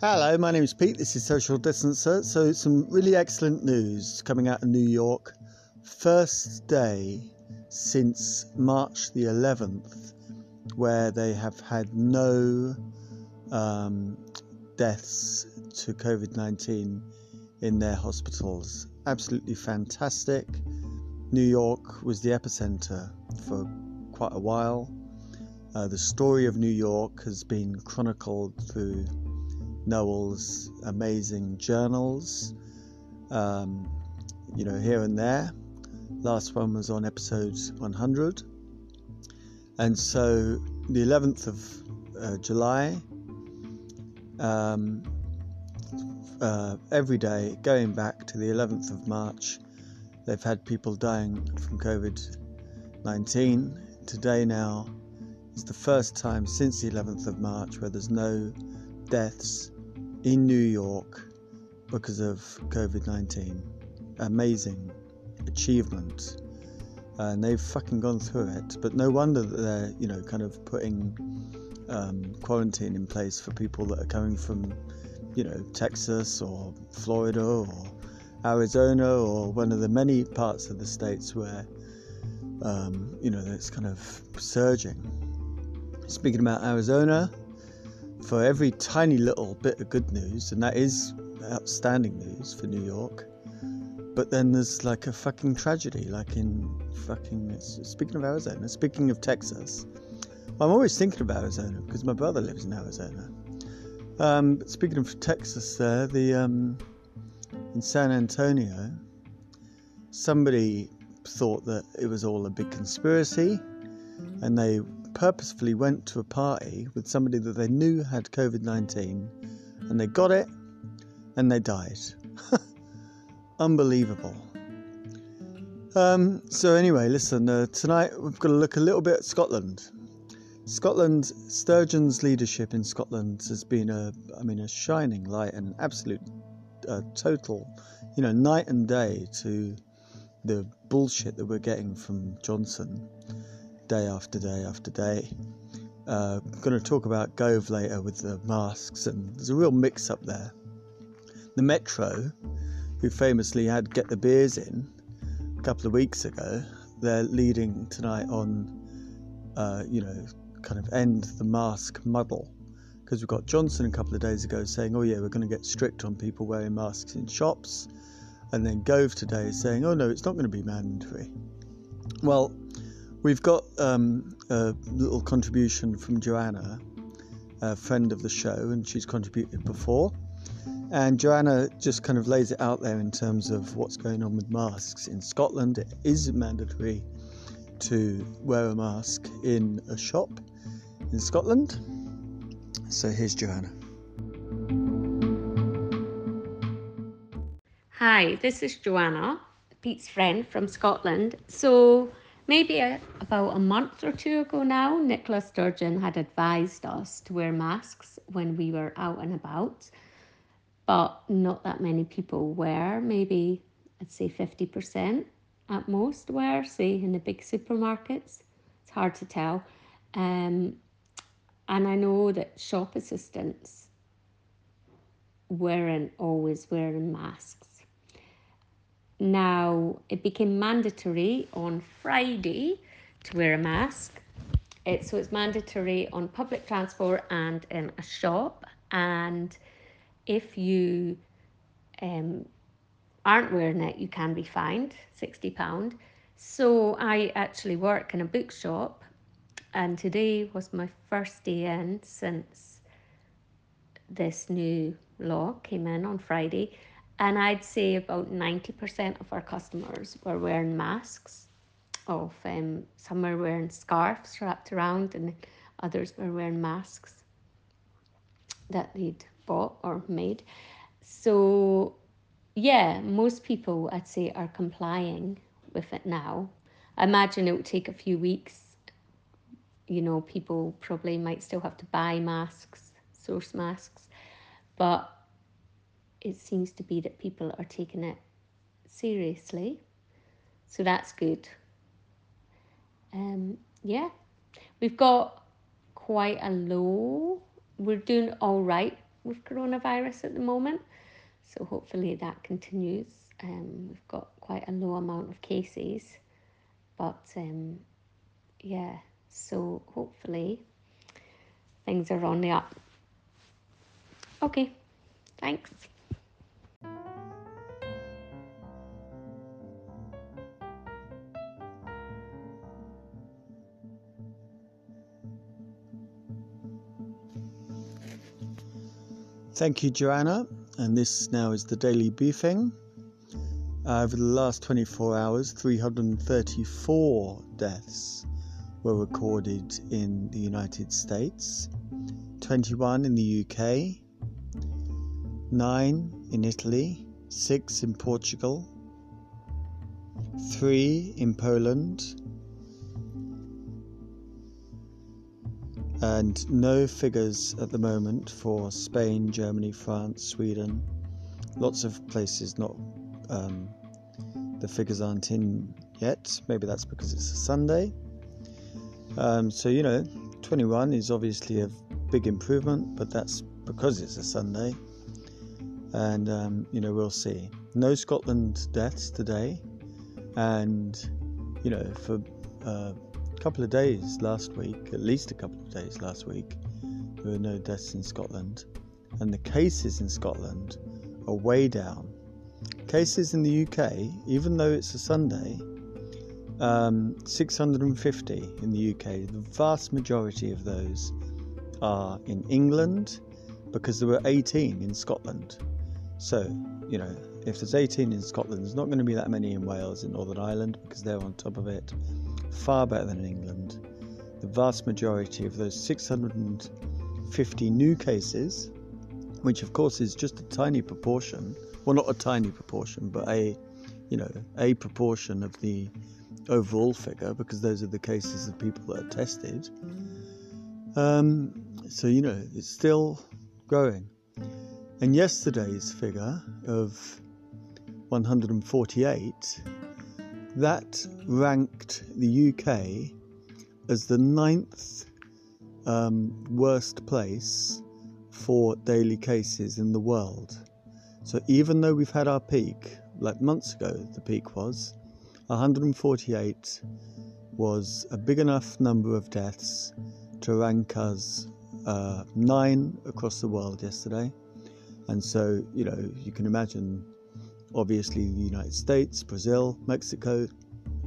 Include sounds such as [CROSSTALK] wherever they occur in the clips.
Hello, my name is Pete. This is Social Distancer. So, some really excellent news coming out of New York. First day since March the 11th, where they have had no um, deaths to COVID 19 in their hospitals. Absolutely fantastic. New York was the epicenter for quite a while. Uh, the story of New York has been chronicled through Noel's amazing journals, um, you know, here and there. Last one was on episode 100. And so the 11th of uh, July, um, uh, every day going back to the 11th of March, they've had people dying from COVID 19. Today now is the first time since the 11th of March where there's no deaths in New York because of COVID 19. Amazing achievement. And they've fucking gone through it. But no wonder that they're, you know, kind of putting um, quarantine in place for people that are coming from, you know, Texas or Florida or Arizona or one of the many parts of the states where, um, you know, it's kind of surging. Speaking about Arizona, for every tiny little bit of good news, and that is outstanding news for New York, but then there's like a fucking tragedy, like in fucking. Speaking of Arizona, speaking of Texas, I'm always thinking of Arizona because my brother lives in Arizona. Um, but speaking of Texas, there, the um, in San Antonio, somebody thought that it was all a big conspiracy, and they purposefully went to a party with somebody that they knew had COVID 19, and they got it, and they died. [LAUGHS] Unbelievable. Um, so anyway, listen. Uh, tonight we've got to look a little bit at Scotland. Scotland, Sturgeon's leadership in Scotland has been a, I mean, a shining light and an absolute, uh, total, you know, night and day to the bullshit that we're getting from Johnson, day after day after day. Uh, I'm going to talk about Gove later with the masks, and there's a real mix-up there. The Metro, who famously had Get the Beers in a couple of weeks ago, they're leading tonight on, uh, you know, kind of end the mask muddle. Because we've got Johnson a couple of days ago saying, oh, yeah, we're going to get strict on people wearing masks in shops. And then Gove today is saying, oh, no, it's not going to be mandatory. Well, we've got um, a little contribution from Joanna, a friend of the show, and she's contributed before. And Joanna just kind of lays it out there in terms of what's going on with masks in Scotland. It is mandatory to wear a mask in a shop in Scotland. So here's Joanna. Hi, this is Joanna, Pete's friend from Scotland. So, maybe a, about a month or two ago now, Nicola Sturgeon had advised us to wear masks when we were out and about, but not that many people were. Maybe I'd say 50% at most were, say in the big supermarkets. It's hard to tell. Um, and I know that shop assistants weren't always wearing masks. Now, it became mandatory on Friday to wear a mask. It, so it's mandatory on public transport and in a shop. And if you um, aren't wearing it, you can be fined £60. So I actually work in a bookshop, and today was my first day in since this new law came in on Friday. And I'd say about 90% of our customers were wearing masks. Of um, some were wearing scarves wrapped around, and others were wearing masks that they'd bought or made. So yeah, most people I'd say are complying with it now. I imagine it will take a few weeks. You know, people probably might still have to buy masks, source masks, but it seems to be that people are taking it seriously. So that's good. Um, yeah, we've got quite a low. We're doing all right with coronavirus at the moment. So hopefully that continues. Um, we've got quite a low amount of cases, but um, yeah, so hopefully things are on the up. Okay, thanks. Thank you, Joanna. And this now is the daily briefing. Uh, over the last 24 hours, 334 deaths were recorded in the United States, 21 in the UK, 9 in Italy, 6 in Portugal, 3 in Poland, and no figures at the moment for Spain, Germany, France, Sweden. Lots of places not um, the figures aren't in yet. Maybe that's because it's a Sunday. Um, so you know, 21 is obviously a big improvement, but that's because it's a Sunday. And um, you know, we'll see. No Scotland deaths today, and you know, for a couple of days last week, at least a couple of days last week, there were no deaths in Scotland. And the cases in Scotland are way down. Cases in the UK, even though it's a Sunday, um, 650 in the UK. The vast majority of those are in England because there were 18 in Scotland. So, you know, if there's 18 in Scotland, there's not going to be that many in Wales and Northern Ireland because they're on top of it far better than in England. The vast majority of those 650 new cases, which of course is just a tiny proportion, well, not a tiny proportion, but a you know a proportion of the overall figure because those are the cases of people that are tested. Um, so you know it's still growing. And yesterday's figure of 148 that ranked the UK as the ninth um, worst place for daily cases in the world. So even though we've had our peak, like months ago, the peak was 148 was a big enough number of deaths to rank us uh, nine across the world yesterday. And so, you know, you can imagine obviously the United States, Brazil, Mexico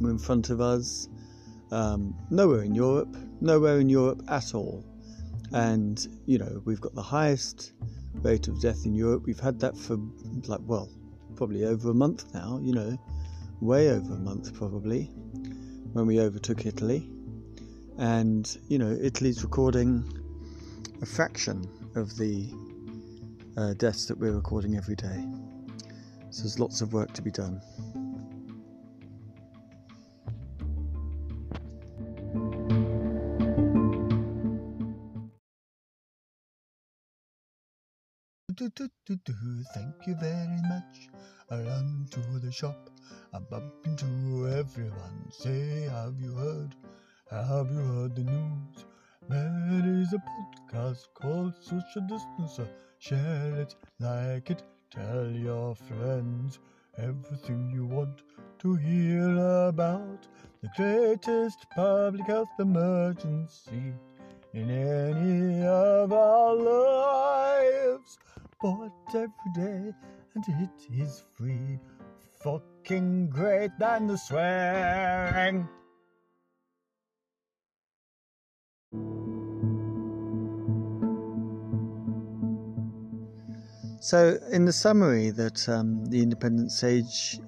were in front of us. Um, nowhere in Europe, nowhere in Europe at all. And, you know, we've got the highest rate of death in Europe. We've had that for, like, well, probably over a month now, you know, way over a month probably, when we overtook Italy. And, you know, Italy's recording a fraction of the uh, deaths that we're recording every day. So there's lots of work to be done. Do, do, do, Thank you very much. I run to the shop. I bump into everyone. Say, have you heard? Have you heard the news? There is a podcast called Social Distancer. Share it, like it, Tell your friends everything you want to hear about the greatest public health emergency in any of our lives. But every day, and it is free. Fucking great than the swearing. So, in the summary that um, the Independent Sage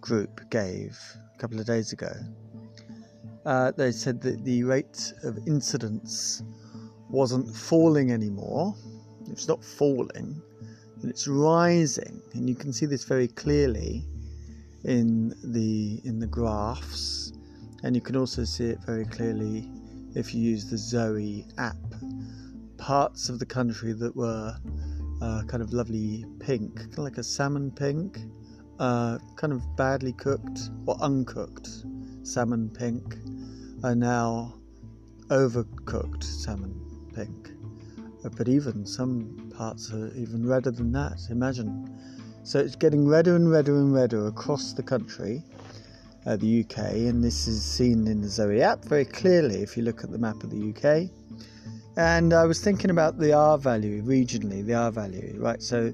group gave a couple of days ago, uh, they said that the rate of incidence wasn't falling anymore. It's not falling, and it's rising, and you can see this very clearly in the in the graphs, and you can also see it very clearly if you use the Zoe app. Parts of the country that were uh, kind of lovely pink, kind of like a salmon pink, uh, kind of badly cooked or uncooked salmon pink, are now overcooked salmon pink. Uh, but even some parts are even redder than that. Imagine. So it's getting redder and redder and redder across the country, uh, the UK, and this is seen in the Zoe app very clearly if you look at the map of the UK. And I was thinking about the R value regionally, the R value, right? So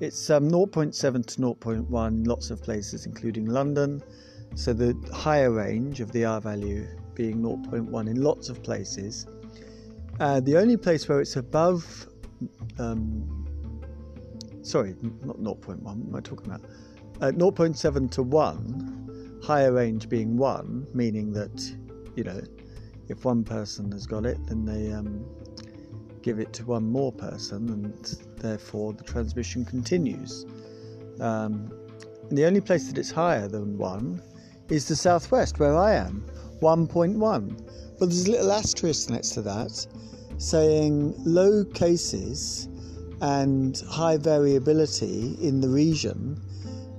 it's um, 0.7 to 0.1 in lots of places, including London. So the higher range of the R value being 0.1 in lots of places. Uh, the only place where it's above, um, sorry, not 0.1, what am I talking about? Uh, 0.7 to 1, higher range being 1, meaning that, you know, if one person has got it, then they um, give it to one more person, and therefore the transmission continues. Um, and the only place that it's higher than 1 is the southwest, where I am, 1.1. But there's a little asterisk next to that saying low cases and high variability in the region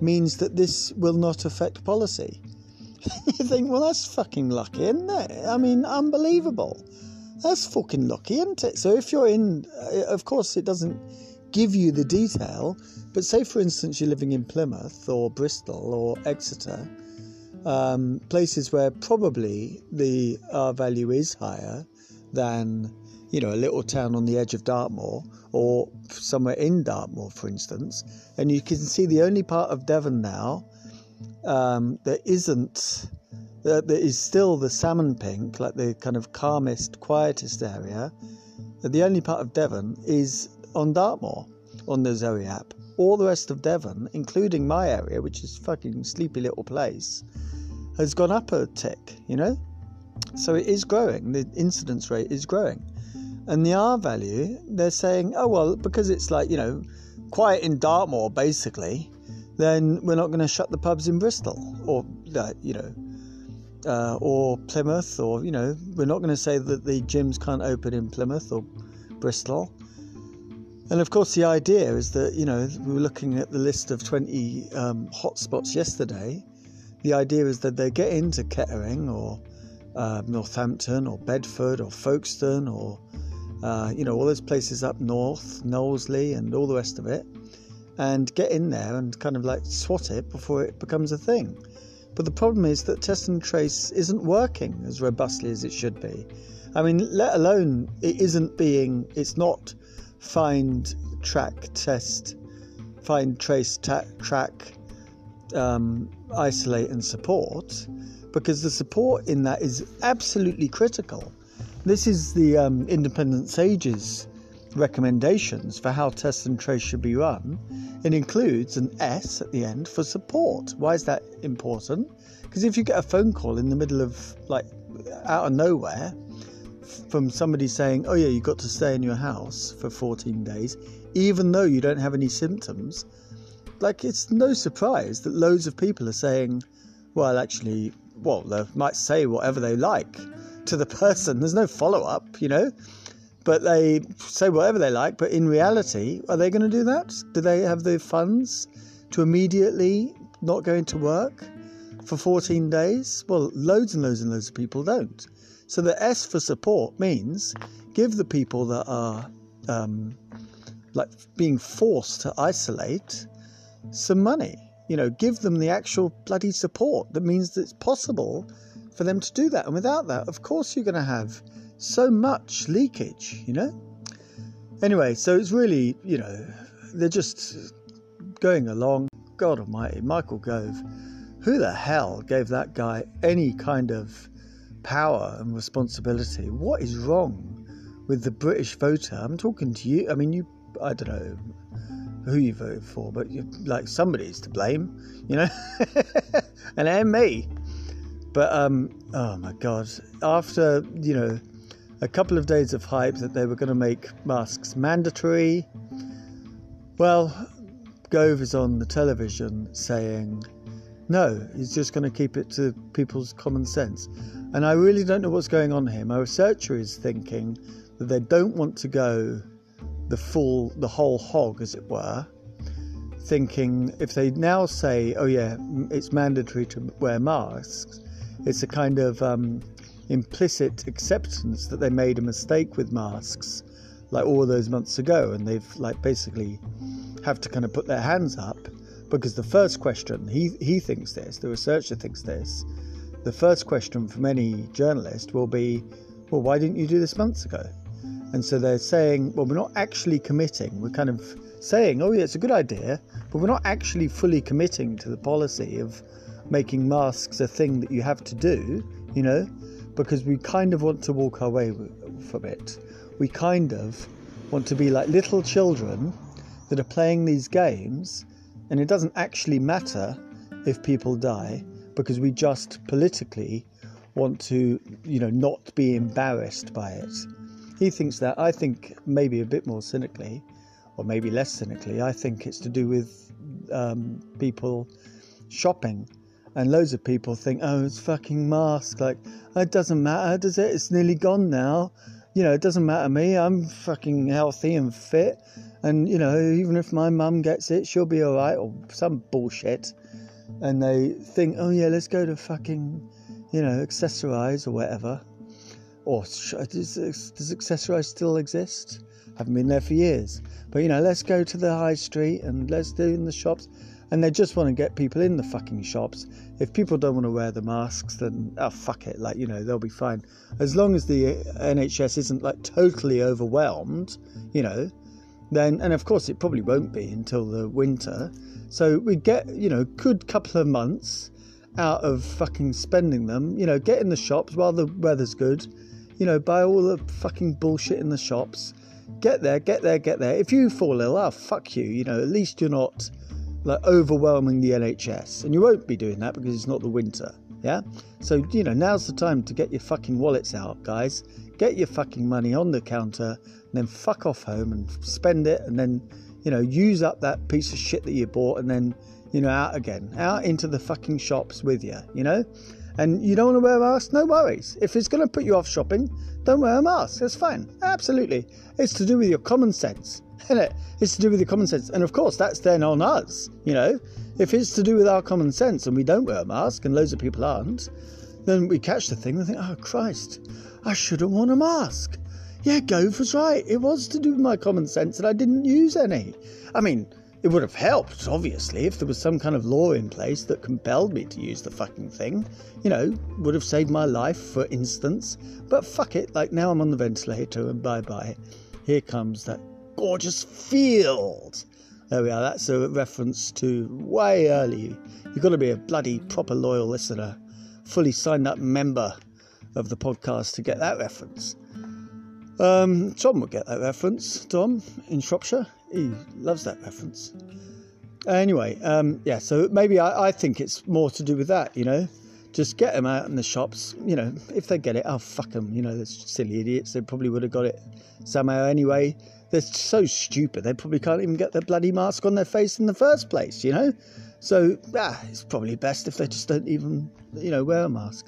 means that this will not affect policy. [LAUGHS] you think, well, that's fucking lucky, isn't it? I mean, unbelievable. That's fucking lucky, isn't it? So if you're in, uh, of course, it doesn't give you the detail, but say, for instance, you're living in Plymouth or Bristol or Exeter, um, places where probably the R value is higher than you know, a little town on the edge of Dartmoor or somewhere in Dartmoor, for instance, and you can see the only part of Devon now um, that isn't, that is still the salmon pink, like the kind of calmest, quietest area. The only part of Devon is on Dartmoor on the Zoe app. All the rest of Devon, including my area, which is fucking sleepy little place, has gone up a tick, you know? So it is growing. The incidence rate is growing. And the R value, they're saying, oh, well, because it's like, you know, quiet in Dartmoor, basically, then we're not going to shut the pubs in Bristol or, you know, uh, or Plymouth, or, you know, we're not going to say that the gyms can't open in Plymouth or Bristol. And of course, the idea is that, you know, we were looking at the list of 20 um, hotspots yesterday. The idea is that they get into Kettering or uh, Northampton or Bedford or Folkestone or uh, you know, all those places up north, Knowsley, and all the rest of it, and get in there and kind of like swat it before it becomes a thing. But the problem is that test and trace isn't working as robustly as it should be. I mean, let alone it isn't being, it's not find, track, test, find, trace, ta- track, um, isolate, and support, because the support in that is absolutely critical. This is the um, Independent Sages recommendations for how test and trace should be run. It includes an S at the end for support. Why is that important? Because if you get a phone call in the middle of, like, out of nowhere from somebody saying, oh, yeah, you've got to stay in your house for 14 days, even though you don't have any symptoms, like, it's no surprise that loads of people are saying, well, actually, well, they might say whatever they like to the [LAUGHS] person. There's no follow up, you know. But they say whatever they like. But in reality, are they going to do that? Do they have the funds to immediately not go into work for 14 days? Well, loads and loads and loads of people don't. So the S for support means give the people that are um, like being forced to isolate some money. You know, give them the actual bloody support that means that it's possible for them to do that. And without that, of course, you're going to have so much leakage, you know? Anyway, so it's really, you know, they're just going along. God Almighty, Michael Gove, who the hell gave that guy any kind of power and responsibility? What is wrong with the British voter? I'm talking to you. I mean, you, I don't know who you voted for, but you, like somebody's to blame, you know? [LAUGHS] and it me. But um, oh my god! After you know a couple of days of hype that they were going to make masks mandatory, well, Gove is on the television saying no, he's just going to keep it to people's common sense. And I really don't know what's going on here. My researcher is thinking that they don't want to go the full, the whole hog, as it were. Thinking if they now say, oh yeah, it's mandatory to wear masks, it's a kind of um, implicit acceptance that they made a mistake with masks like all those months ago, and they've like basically have to kind of put their hands up because the first question he he thinks this, the researcher thinks this. The first question from any journalist will be, well, why didn't you do this months ago? And so they're saying, well, we're not actually committing. We're kind of saying, oh, yeah, it's a good idea, but we're not actually fully committing to the policy of making masks a thing that you have to do, you know, because we kind of want to walk our way from it. We kind of want to be like little children that are playing these games, and it doesn't actually matter if people die because we just politically want to, you know, not be embarrassed by it. He thinks that. I think maybe a bit more cynically, or maybe less cynically, I think it's to do with um, people shopping. And loads of people think, oh, it's fucking mask. Like, it doesn't matter, does it? It's nearly gone now. You know, it doesn't matter me. I'm fucking healthy and fit. And, you know, even if my mum gets it, she'll be all right, or some bullshit. And they think, oh, yeah, let's go to fucking, you know, accessorize or whatever or does, does Accessorize still exist? Haven't been there for years. But you know, let's go to the high street and let's do in the shops. And they just want to get people in the fucking shops. If people don't want to wear the masks, then oh fuck it, like you know they'll be fine. As long as the uh, NHS isn't like totally overwhelmed, you know, then and of course it probably won't be until the winter. So we get you know good couple of months out of fucking spending them. You know, get in the shops while the weather's good you know, buy all the fucking bullshit in the shops. Get there, get there, get there. If you fall ill, oh fuck you. You know, at least you're not like overwhelming the NHS, and you won't be doing that because it's not the winter. Yeah. So you know, now's the time to get your fucking wallets out, guys. Get your fucking money on the counter, and then fuck off home and spend it, and then you know, use up that piece of shit that you bought, and then you know, out again, out into the fucking shops with you. You know and you don't want to wear a mask, no worries. If it's going to put you off shopping, don't wear a mask. That's fine. Absolutely. It's to do with your common sense, it? It's to do with your common sense. And of course, that's then on us, you know. If it's to do with our common sense and we don't wear a mask and loads of people aren't, then we catch the thing and think, oh, Christ, I shouldn't want a mask. Yeah, Gove was right. It was to do with my common sense and I didn't use any. I mean, it would have helped, obviously, if there was some kind of law in place that compelled me to use the fucking thing. You know, would have saved my life, for instance. But fuck it, like now I'm on the ventilator and bye bye. Here comes that gorgeous field. There we are, that's a reference to way early. You've got to be a bloody proper loyal listener, fully signed up member of the podcast to get that reference. Um, Tom would get that reference. Tom in Shropshire, he loves that reference. Anyway, um, yeah, so maybe I, I, think it's more to do with that, you know. Just get them out in the shops, you know. If they get it, oh fuck them, you know. They're silly idiots. They probably would have got it somehow anyway. They're so stupid. They probably can't even get their bloody mask on their face in the first place, you know. So ah, it's probably best if they just don't even, you know, wear a mask.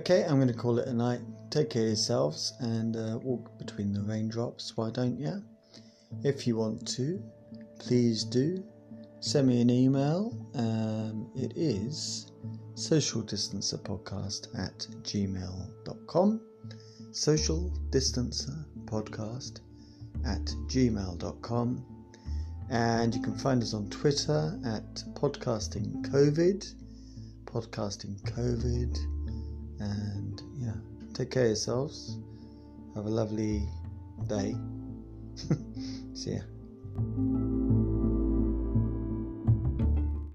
Okay, I'm going to call it a night. Take care of yourselves and uh, walk between the raindrops, why don't you? If you want to, please do. Send me an email. Um, it is socialdistancerpodcast at gmail.com. Social Distancer Podcast at gmail.com. And you can find us on Twitter at Podcasting COVID. Podcasting COVID and yeah, take care of yourselves. Have a lovely day. [LAUGHS] See ya.